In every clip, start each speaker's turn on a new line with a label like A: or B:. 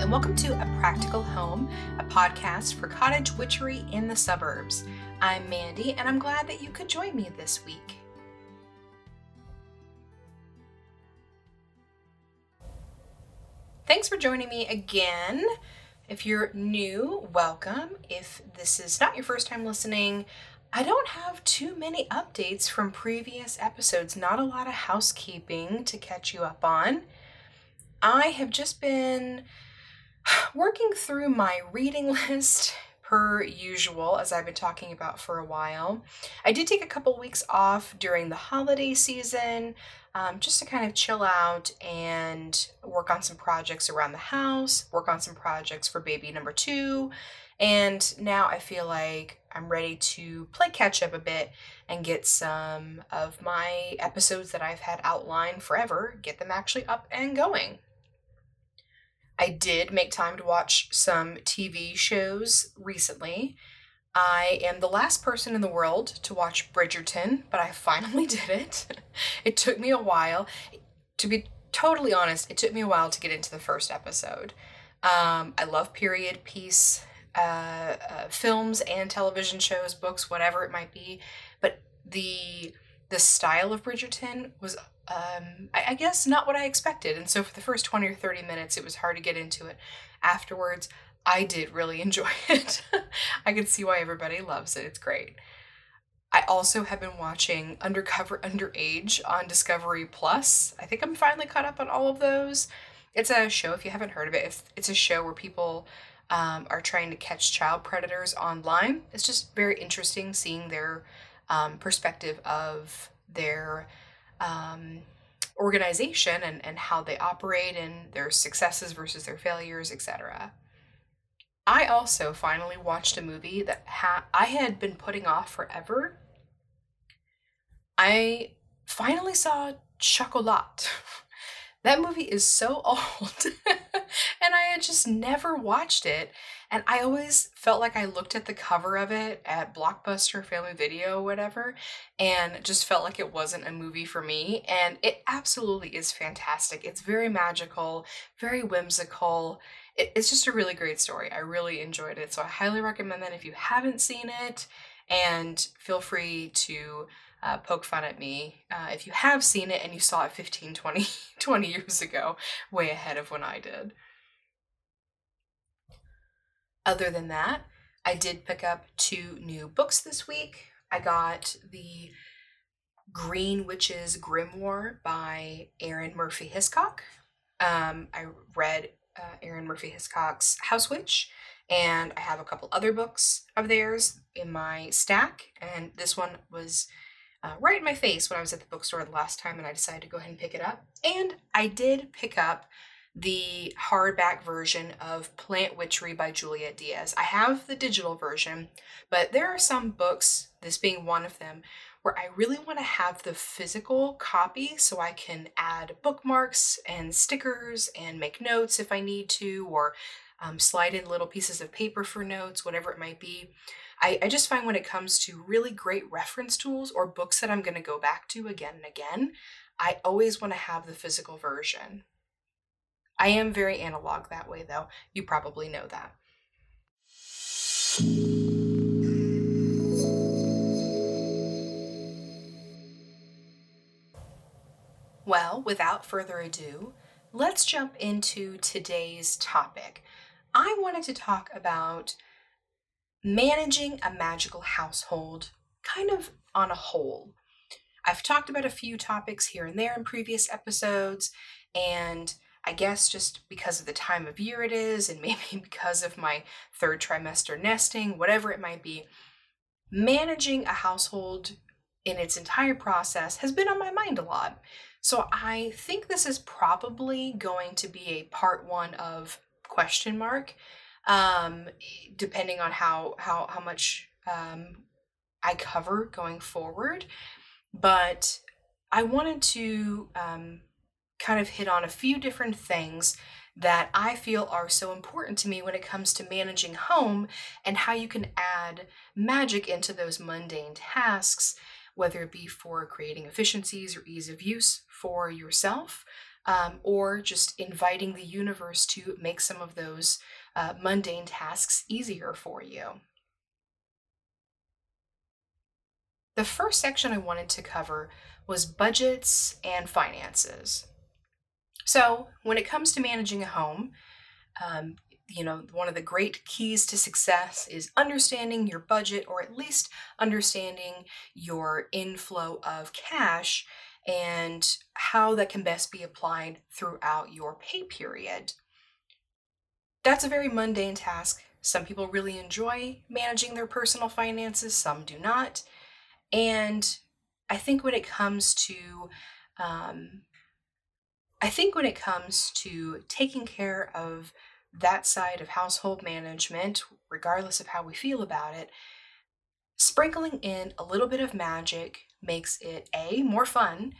A: and welcome to A Practical Home, a podcast for cottage witchery in the suburbs. I'm Mandy, and I'm glad that you could join me this week. Thanks for joining me again. If you're new, welcome. If this is not your first time listening, I don't have too many updates from previous episodes, not a lot of housekeeping to catch you up on. I have just been working through my reading list per usual, as I've been talking about for a while. I did take a couple weeks off during the holiday season um, just to kind of chill out and work on some projects around the house, work on some projects for baby number two. And now I feel like I'm ready to play catch up a bit and get some of my episodes that I've had outlined forever, get them actually up and going. I did make time to watch some TV shows recently. I am the last person in the world to watch Bridgerton, but I finally did it. it took me a while. To be totally honest, it took me a while to get into the first episode. Um, I love period piece uh, uh, films and television shows, books, whatever it might be, but the the style of Bridgerton was um, I, I, guess not what I expected. And so for the first 20 or 30 minutes, it was hard to get into it. Afterwards, I did really enjoy it. I can see why everybody loves it. It's great. I also have been watching Undercover Underage on Discovery Plus. I think I'm finally caught up on all of those. It's a show, if you haven't heard of it, it's a show where people um, are trying to catch child predators online. It's just very interesting seeing their um, perspective of their um, organization and, and how they operate and their successes versus their failures, etc. I also finally watched a movie that ha- I had been putting off forever. I finally saw Chocolat. that movie is so old, and I had just never watched it. And I always felt like I looked at the cover of it at Blockbuster, Family Video, whatever, and just felt like it wasn't a movie for me. And it absolutely is fantastic. It's very magical, very whimsical. it's just a really great story. I really enjoyed it. So I highly recommend that if you haven't seen it. And feel free to uh, poke fun at me uh, if you have seen it and you saw it 15, 20, 20 years ago, way ahead of when I did. Other than that, I did pick up two new books this week. I got the Green Witch's Grimoire by Arin Murphy-Hiscock. Um, I read uh, Arin Murphy-Hiscock's House Witch, and I have a couple other books of theirs in my stack. And this one was uh, right in my face when I was at the bookstore the last time, and I decided to go ahead and pick it up. And I did pick up the hardback version of Plant Witchery by Juliet Diaz. I have the digital version, but there are some books, this being one of them, where I really want to have the physical copy so I can add bookmarks and stickers and make notes if I need to, or um, slide in little pieces of paper for notes, whatever it might be. I, I just find when it comes to really great reference tools or books that I'm going to go back to again and again, I always want to have the physical version. I am very analog that way, though. You probably know that. Well, without further ado, let's jump into today's topic. I wanted to talk about managing a magical household kind of on a whole. I've talked about a few topics here and there in previous episodes, and I guess just because of the time of year it is, and maybe because of my third trimester nesting, whatever it might be, managing a household in its entire process has been on my mind a lot. So I think this is probably going to be a part one of question mark, um, depending on how how how much um, I cover going forward. But I wanted to um, kind of hit on a few different things that I feel are so important to me when it comes to managing home and how you can add magic into those mundane tasks, whether it be for creating efficiencies or ease of use for yourself, um, or just inviting the universe to make some of those uh, mundane tasks easier for you. The first section I wanted to cover was budgets and finances. So, when it comes to managing a home, um, you know, one of the great keys to success is understanding your budget or at least understanding your inflow of cash and how that can best be applied throughout your pay period. That's a very mundane task. Some people really enjoy managing their personal finances, some do not. And I think when it comes to um, I think when it comes to taking care of that side of household management, regardless of how we feel about it, sprinkling in a little bit of magic makes it A, more fun,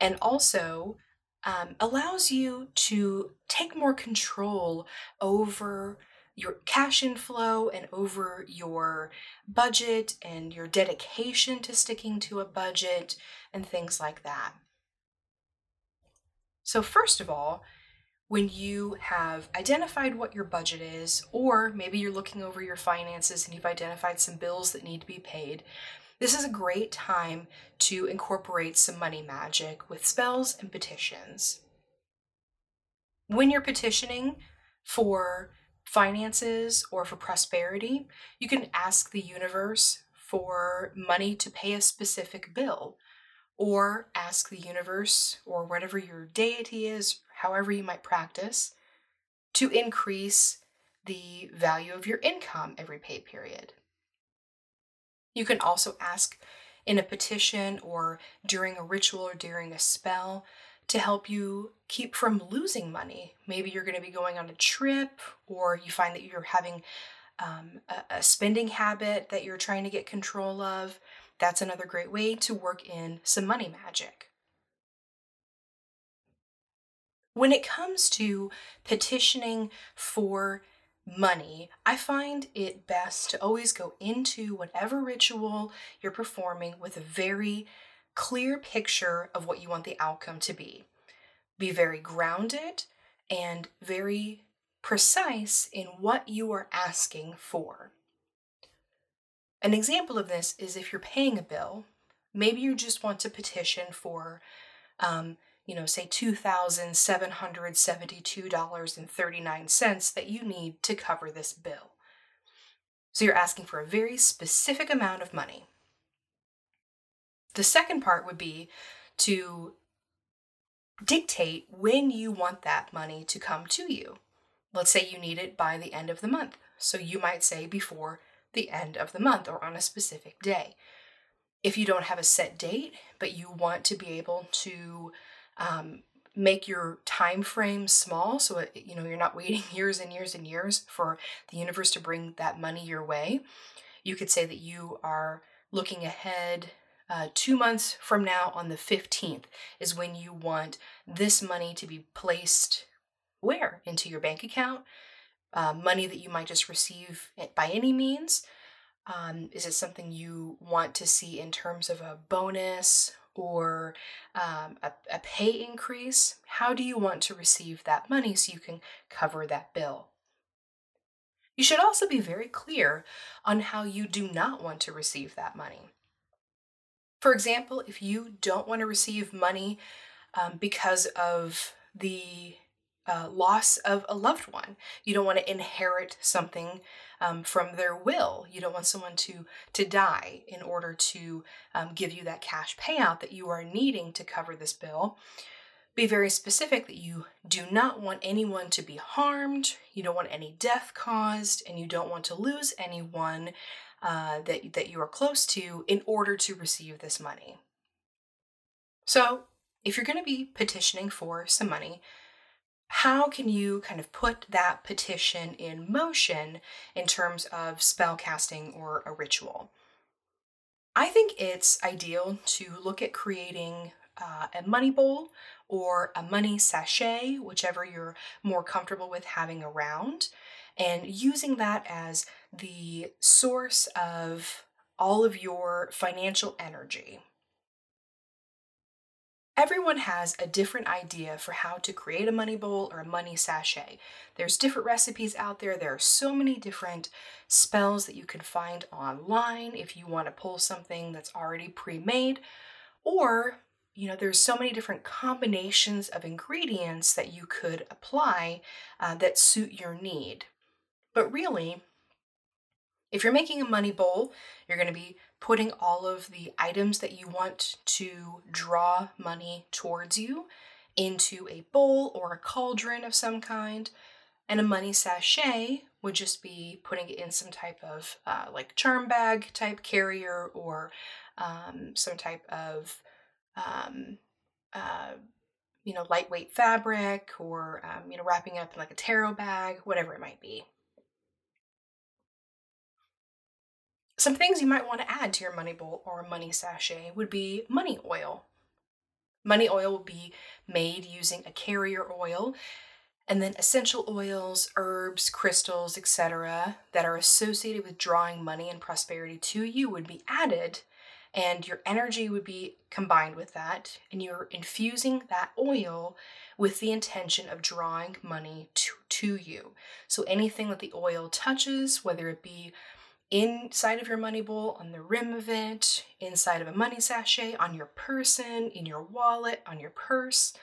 A: and also um, allows you to take more control over your cash inflow and over your budget and your dedication to sticking to a budget and things like that. So, first of all, when you have identified what your budget is, or maybe you're looking over your finances and you've identified some bills that need to be paid, this is a great time to incorporate some money magic with spells and petitions. When you're petitioning for finances or for prosperity, you can ask the universe for money to pay a specific bill or ask the universe or whatever your deity is, however you might practice, to increase the value of your income every pay period. You can also ask in a petition or during a ritual or during a spell to help you keep from losing money. Maybe you're going to be going on a trip or you find that you're having um, a, a spending habit that you're trying to get control of. That's another great way to work in some money magic. When it comes to petitioning for money, I find it best to always go into whatever ritual you're performing with a very clear picture of what you want the outcome to be. Be very grounded and very precise in what you are asking for. An example of this is if you're paying a bill, maybe you just want to petition for, um, you know, say $2,772.39 that you need to cover this bill. So you're asking for a very specific amount of money. The second part would be to dictate when you want that money to come to you. Let's say you need it by the end of the month. So you might say before the end of the month or on a specific day. If you don't have a set date, but you want to be able to um, make your time frame small so it, you know you're not waiting years and years and years for the universe to bring that money your way you could say that you are looking ahead uh, two months from now on the 15th is when you want this money to be placed where into your bank account uh, money that you might just receive by any means? Um, is it something you want to see in terms of a bonus or um, a, a pay increase? How do you want to receive that money so you can cover that bill? You should also be very clear on how you do not want to receive that money. For example, if you don't want to receive money um, because of the uh, loss of a loved one. You don't want to inherit something um, from their will. You don't want someone to to die in order to um, give you that cash payout that you are needing to cover this bill. Be very specific that you do not want anyone to be harmed. You don't want any death caused, and you don't want to lose anyone uh, that that you are close to in order to receive this money. So, if you're going to be petitioning for some money, how can you kind of put that petition in motion in terms of spell casting or a ritual? I think it's ideal to look at creating uh, a money bowl or a money sachet, whichever you're more comfortable with having around, and using that as the source of all of your financial energy. Everyone has a different idea for how to create a money bowl or a money sachet. There's different recipes out there. There are so many different spells that you can find online if you want to pull something that's already pre-made or you know there's so many different combinations of ingredients that you could apply uh, that suit your need but really if you're making a money bowl you're going to be putting all of the items that you want to draw money towards you into a bowl or a cauldron of some kind. And a money sachet would just be putting it in some type of uh, like charm bag type carrier or um, some type of um, uh, you know lightweight fabric or um, you know wrapping up in like a tarot bag, whatever it might be. Some things you might want to add to your money bowl or money sachet would be money oil. Money oil will be made using a carrier oil, and then essential oils, herbs, crystals, etc., that are associated with drawing money and prosperity to you would be added, and your energy would be combined with that, and you're infusing that oil with the intention of drawing money to, to you. So anything that the oil touches, whether it be inside of your money bowl, on the rim of it, inside of a money sachet, on your person, in your wallet, on your purse,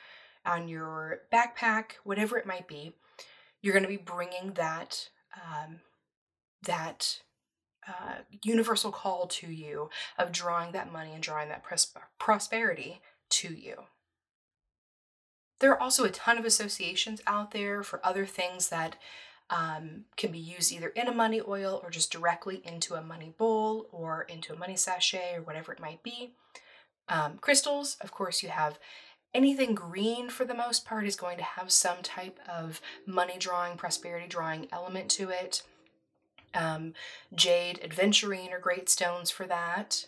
A: on your backpack, whatever it might be, you're going to be bringing that um, that uh, universal call to you of drawing that money and drawing that pros- prosperity to you. There are also a ton of associations out there for other things that um, can be used either in a money oil or just directly into a money bowl or into a money sachet or whatever it might be. Um, crystals, of course, you have anything green for the most part is going to have some type of money drawing, prosperity drawing element to it. Um, jade, aventurine are great stones for that.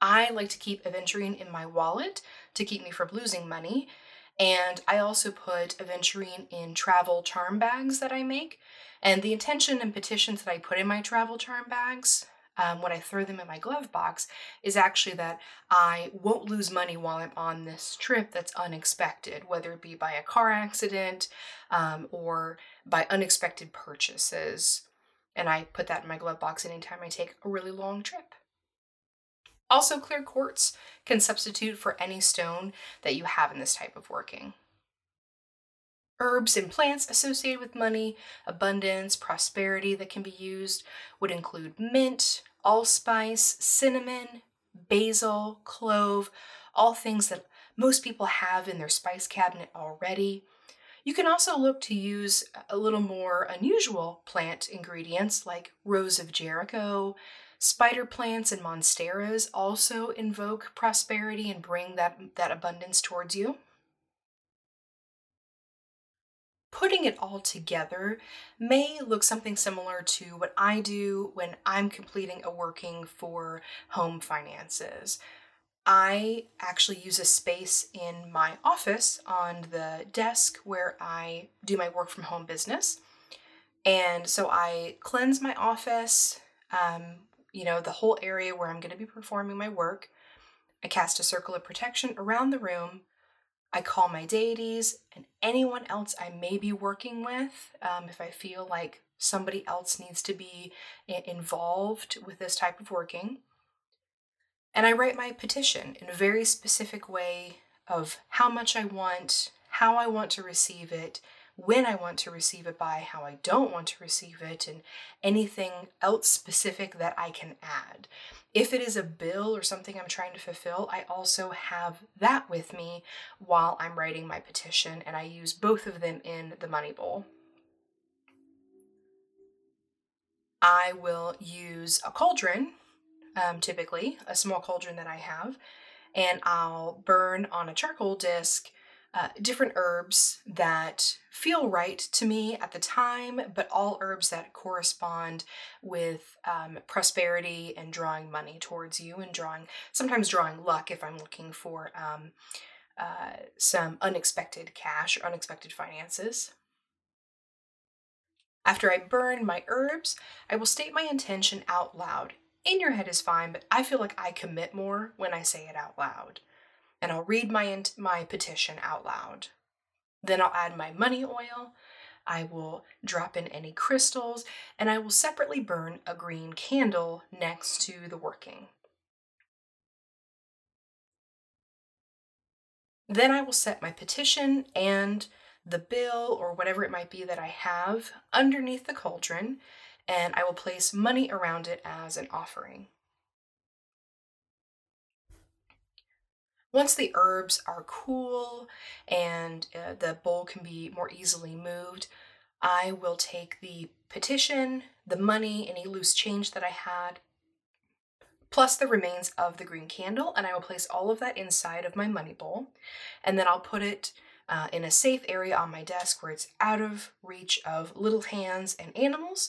A: I like to keep aventurine in my wallet to keep me from losing money and I also put aventurine in travel charm bags that I make. And the intention and petitions that I put in my travel charm bags um, when I throw them in my glove box is actually that I won't lose money while I'm on this trip that's unexpected, whether it be by a car accident um, or by unexpected purchases. And I put that in my glove box anytime I take a really long trip. Also, clear quartz can substitute for any stone that you have in this type of working. Herbs and plants associated with money, abundance, prosperity that can be used would include mint, allspice, cinnamon, basil, clove, all things that most people have in their spice cabinet already. You can also look to use a little more unusual plant ingredients like rose of Jericho, Spider plants and monsteras also invoke prosperity and bring that, that abundance towards you. Putting it all together may look something similar to what I do when I'm completing a working for home finances. I actually use a space in my office on the desk where I do my work from home business. And so I cleanse my office um, you know, the whole area where I'm going to be performing my work. I cast a circle of protection around the room. I call my deities and anyone else I may be working with um, if I feel like somebody else needs to be involved with this type of working. And I write my petition in a very specific way of how much I want, how I want to receive it, when I want to receive it by, how I don't want to receive it, and anything else specific that I can add. If it is a bill or something I'm trying to fulfill, I also have that with me while I'm writing my petition, and I use both of them in the money bowl. I will use a cauldron, um, typically, a small cauldron that I have, and I'll burn on a charcoal disc uh, different herbs that feel right to me at the time, but all herbs that correspond with um, prosperity and drawing money towards you and drawing, sometimes drawing luck if I'm looking for um, uh, some unexpected cash or unexpected finances. After I burn my herbs, I will state my intention out loud. In your head is fine, but I feel like I commit more when I say it out loud. And I'll read my, my petition out loud. Then I'll add my money oil. I will drop in any crystals and I will separately burn a green candle next to the working. Then I will set my petition and the bill or whatever it might be that I have underneath the cauldron, and I will place money around it as an offering. Once the herbs are cool and uh, the bowl can be more easily moved, I will take the petition, the money, any loose change that I had, plus the remains of the green candle, and I will place all of that inside of my money bowl. And then I'll put it uh, in a safe area on my desk where it's out of reach of little hands and animals.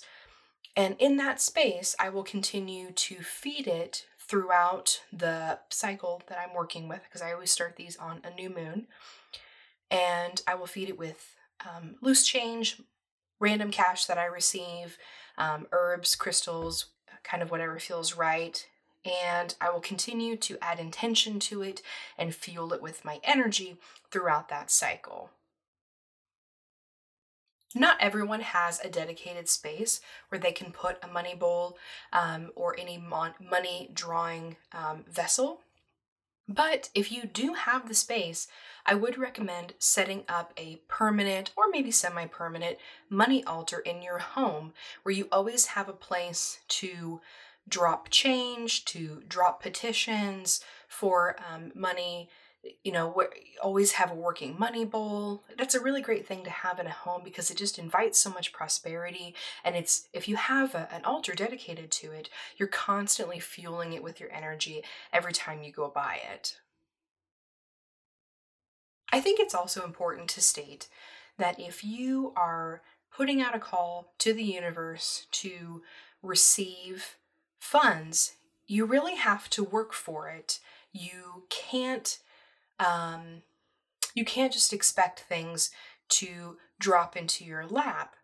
A: And in that space, I will continue to feed it throughout the cycle that I'm working with because I always start these on a new moon. And I will feed it with um, loose change, random cash that I receive, um, herbs, crystals, kind of whatever feels right, and I will continue to add intention to it and fuel it with my energy throughout that cycle. Not everyone has a dedicated space where they can put a money bowl um, or any mon- money drawing um, vessel. But if you do have the space, I would recommend setting up a permanent or maybe semi permanent money altar in your home where you always have a place to drop change, to drop petitions for um, money. You know, always have a working money bowl. That's a really great thing to have in a home because it just invites so much prosperity. And it's if you have a, an altar dedicated to it, you're constantly fueling it with your energy every time you go by it. I think it's also important to state that if you are putting out a call to the universe to receive funds, you really have to work for it. You can't um, you can't just expect things to drop into your lap.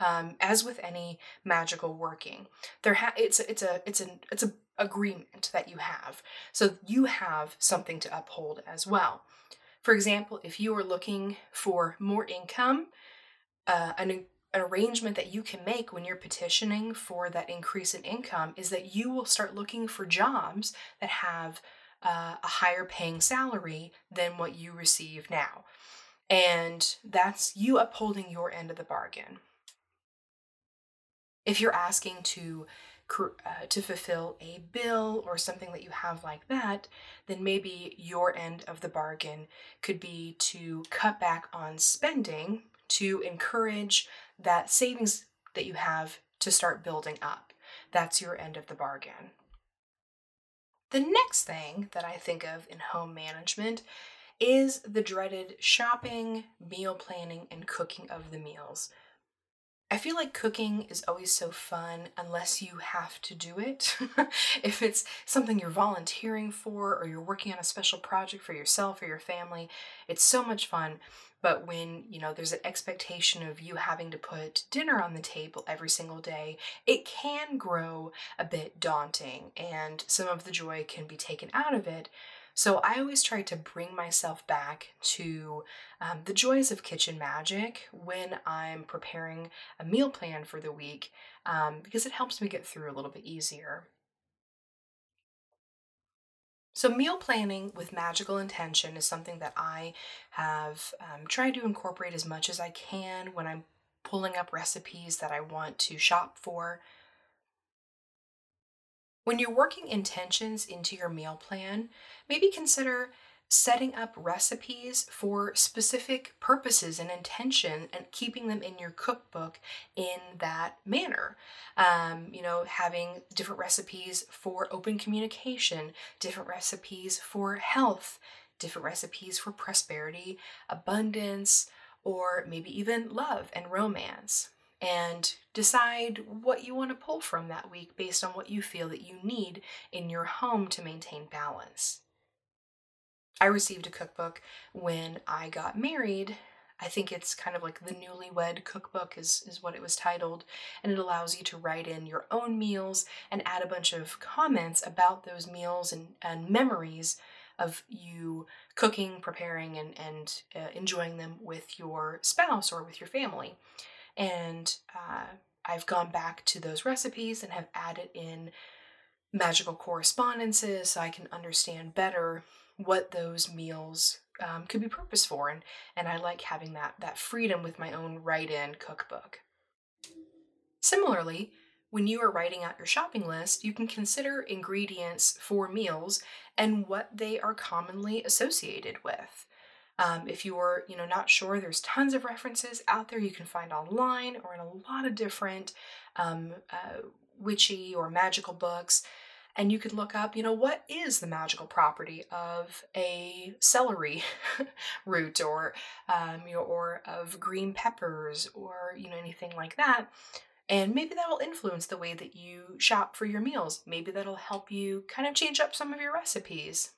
A: Um, as with any magical working, there ha- it's it's a it's an it's a agreement that you have. So you have something to uphold as well. For example, if you are looking for more income, uh, an an arrangement that you can make when you're petitioning for that increase in income is that you will start looking for jobs that have uh, a higher paying salary than what you receive now. And that's you upholding your end of the bargain. If you're asking to uh, to fulfill a bill or something that you have like that, then maybe your end of the bargain could be to cut back on spending to encourage that savings that you have to start building up. That's your end of the bargain. The next thing that I think of in home management is the dreaded shopping, meal planning, and cooking of the meals. I feel like cooking is always so fun unless you have to do it. if it's something you're volunteering for or you're working on a special project for yourself or your family, it's so much fun. But when, you know, there's an expectation of you having to put dinner on the table every single day, it can grow a bit daunting and some of the joy can be taken out of it. So I always try to bring myself back to um, the joys of kitchen magic when I'm preparing a meal plan for the week um, because it helps me get through a little bit easier. So, meal planning with magical intention is something that I have um, tried to incorporate as much as I can when I'm pulling up recipes that I want to shop for. When you're working intentions into your meal plan, maybe consider setting up recipes for specific purposes and intention and keeping them in your cookbook in that manner. Um, you know, having different recipes for open communication, different recipes for health, different recipes for prosperity, abundance, or maybe even love and romance and decide what you want to pull from that week based on what you feel that you need in your home to maintain balance. I received a cookbook when I got married. I think it's kind of like the newlywed cookbook is, is what it was titled, and it allows you to write in your own meals and add a bunch of comments about those meals and, and memories of you cooking, preparing, and, and uh, enjoying them with your spouse or with your family. And uh, I've gone back to those recipes and have added in magical correspondences so I can understand better what those meals um, could be purposed for. And, and I like having that, that freedom with my own write in cookbook. Similarly, when you are writing out your shopping list, you can consider ingredients for meals and what they are commonly associated with. Um, if you're, you know, not sure, there's tons of references out there you can find online or in a lot of different um, uh, witchy or magical books. And you could look up, you know, what is the magical property of a celery root or, um, you know, or of green peppers or, you know, anything like that. And maybe that will influence the way that you shop for your meals. Maybe that'll help you kind of change up some of your recipes.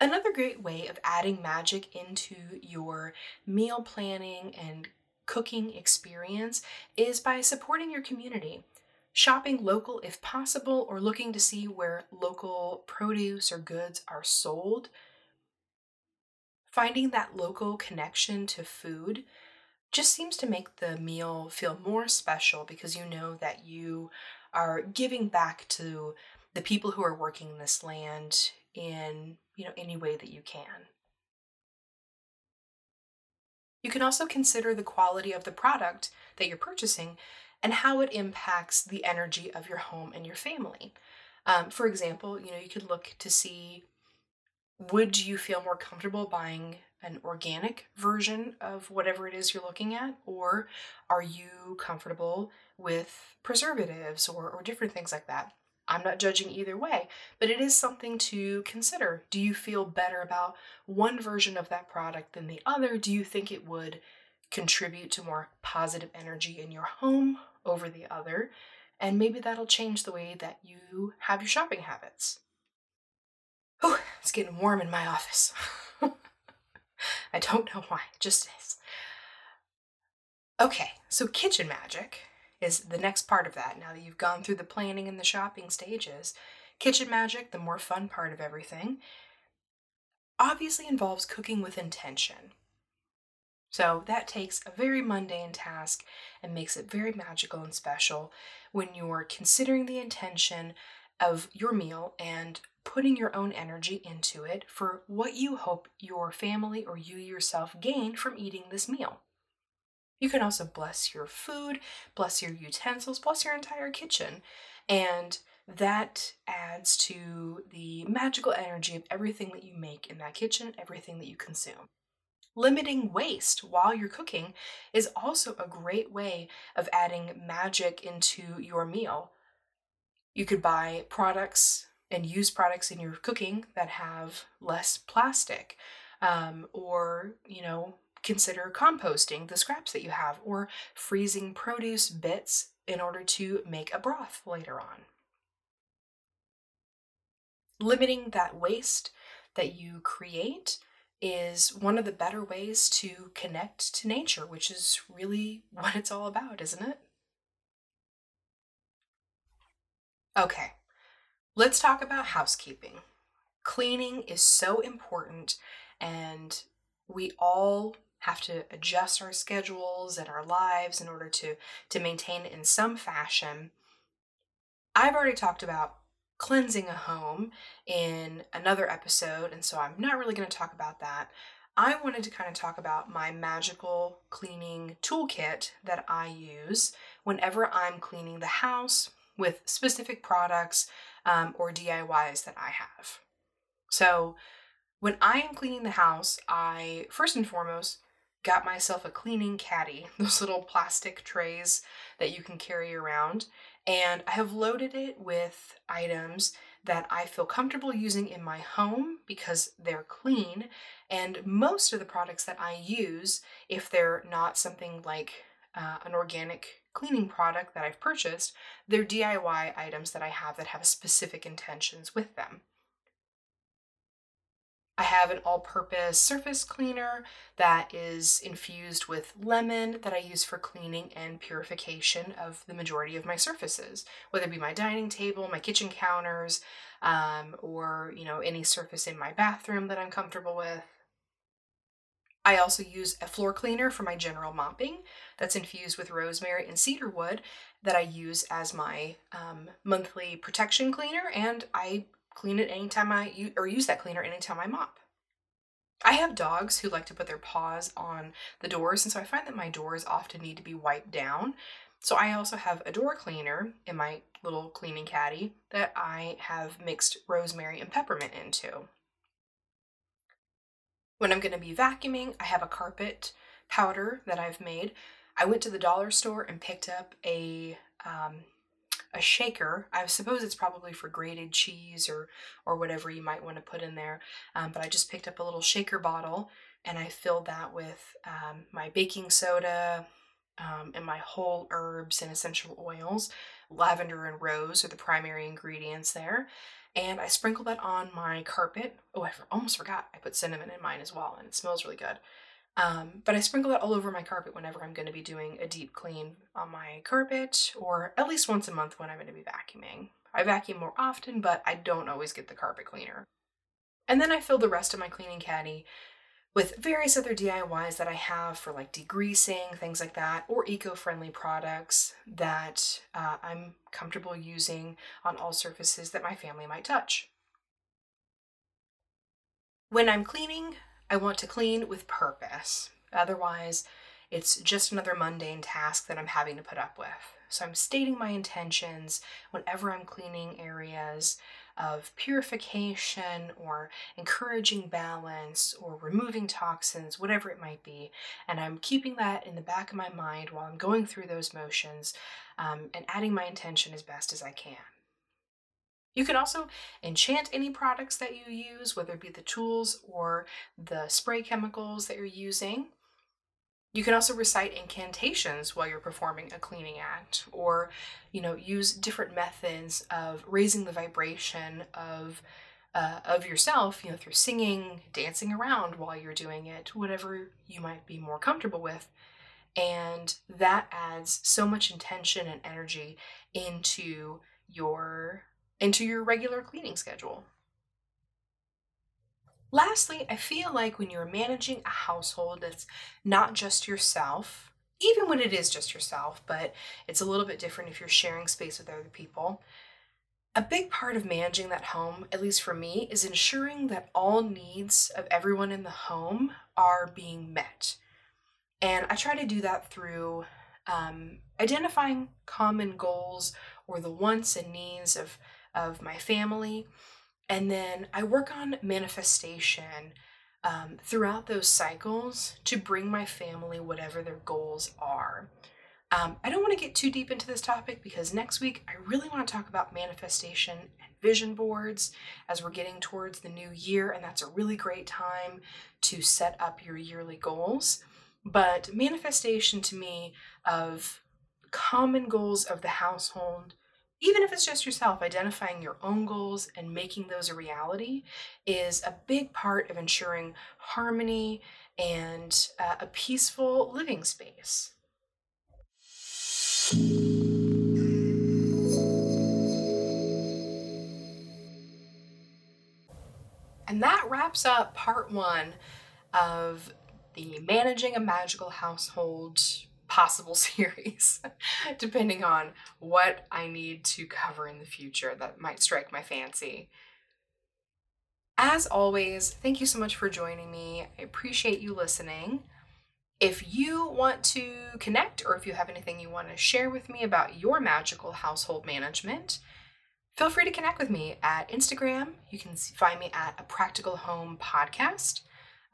A: Another great way of adding magic into your meal planning and cooking experience is by supporting your community. Shopping local if possible, or looking to see where local produce or goods are sold. Finding that local connection to food just seems to make the meal feel more special because you know that you are giving back to the people who are working this land in you know any way that you can. You can also consider the quality of the product that you're purchasing and how it impacts the energy of your home and your family. Um, for example, you know, you could look to see would you feel more comfortable buying an organic version of whatever it is you're looking at, or are you comfortable with preservatives or, or different things like that? I'm not judging either way, but it is something to consider. Do you feel better about one version of that product than the other? Do you think it would contribute to more positive energy in your home over the other? And maybe that'll change the way that you have your shopping habits. Oh, it's getting warm in my office. I don't know why, it just is. Okay, so kitchen magic is the next part of that. Now that you've gone through the planning and the shopping stages, kitchen magic, the more fun part of everything, obviously involves cooking with intention. So that takes a very mundane task and makes it very magical and special when you're considering the intention of your meal and putting your own energy into it for what you hope your family or you yourself gain from eating this meal. You can also bless your food, bless your utensils, bless your entire kitchen. And that adds to the magical energy of everything that you make in that kitchen, everything that you consume. Limiting waste while you're cooking is also a great way of adding magic into your meal. You could buy products and use products in your cooking that have less plastic um, or you know consider composting the scraps that you have or freezing produce bits in order to make a broth later on limiting that waste that you create is one of the better ways to connect to nature, which is really what it's all about, isn't it? Okay, Let's talk about housekeeping. Cleaning is so important, and we all have to adjust our schedules and our lives in order to, to maintain it in some fashion. I've already talked about cleansing a home in another episode, and so I'm not really going to talk about that. I wanted to kind of talk about my magical cleaning toolkit that I use whenever I'm cleaning the house with specific products um, or DIYs that I have. So when I am cleaning the house, I first and foremost got myself a cleaning caddy, those little plastic trays that you can carry around, and I have loaded it with items that I feel comfortable using in my home because they're clean. And most of the products that I use, if they're not something like uh, an organic cleaning product that I've purchased, they're DIY items that I have that have specific intentions with them. I have an all purpose surface cleaner that is infused with lemon that I use for cleaning and purification of the majority of my surfaces, whether it be my dining table, my kitchen counters, um, or you know any surface in my bathroom that I'm comfortable with. I also use a floor cleaner for my general mopping that's infused with rosemary and cedar wood that I use as my um, monthly protection cleaner, and I clean it anytime I use, or use that cleaner anytime I mop. I have dogs who like to put their paws on the doors, and so I find that my doors often need to be wiped down. So I also have a door cleaner in my little cleaning caddy that I have mixed rosemary and peppermint into. When I'm going to be vacuuming, I have a carpet powder that I've made. I went to the dollar store and picked up a um, a shaker. I suppose it's probably for grated cheese or or whatever you might want to put in there. Um, but I just picked up a little shaker bottle and I filled that with um, my baking soda um, and my whole herbs and essential oils. Lavender and rose are the primary ingredients there and I sprinkle that on my carpet. Oh, I almost forgot. I put cinnamon in mine as well, and it smells really good. Um, but I sprinkle that all over my carpet whenever I'm going to be doing a deep clean on my carpet, or at least once a month when I'm going to be vacuuming. I vacuum more often, but I don't always get the carpet cleaner. And then I fill the rest of my cleaning caddy with various other DIYs that I have for like degreasing, things like that, or eco friendly products that uh, I'm comfortable using on all surfaces that my family might touch. When I'm cleaning, I want to clean with purpose. Otherwise, it's just another mundane task that I'm having to put up with. So I'm stating my intentions whenever I'm cleaning areas of purification or encouraging balance or removing toxins, whatever it might be. And I'm keeping that in the back of my mind while I'm going through those motions um, and adding my intention as best as I can. You can also enchant any products that you use, whether it be the tools or the spray chemicals that you're using. You can also recite incantations while you're performing a cleaning act, or, you know, use different methods of raising the vibration of uh, of yourself, you know, through singing, dancing around while you're doing it, whatever you might be more comfortable with. And that adds so much intention and energy into your into your regular cleaning schedule. Lastly, I feel like when you're managing a household that's not just yourself, even when it is just yourself, but it's a little bit different if you're sharing space with other people. A big part of managing that home, at least for me, is ensuring that all needs of everyone in the home are being met. And I try to do that through um, identifying common goals or the wants and needs of, of my family and then I work on manifestation um, throughout those cycles to bring my family whatever their goals are. Um, I don't want to get too deep into this topic because next week I really want to talk about manifestation and vision boards as we're getting towards the new year, and that's a really great time to set up your yearly goals. But manifestation to me of common goals of the household even if it's just yourself, identifying your own goals and making those a reality is a big part of ensuring harmony and uh, a peaceful living space. And that wraps up part one of the Managing a Magical Household possible series, depending on what I need to cover in the future that might strike my fancy. As always, thank you so much for joining me. I appreciate you listening. If you want to connect or if you have anything you want to share with me about your magical household management, feel free to connect with me at Instagram. You can find me at a practical home podcast.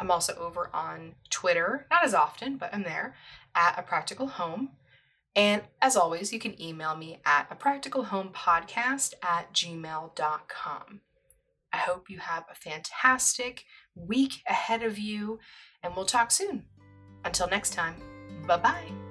A: I'm also over on Twitter, not as often, but I'm there at a practical home. And as always, you can email me at a practical home podcast at gmail.com. I hope you have a fantastic week ahead of you, and we'll talk soon. Until next time, bye bye.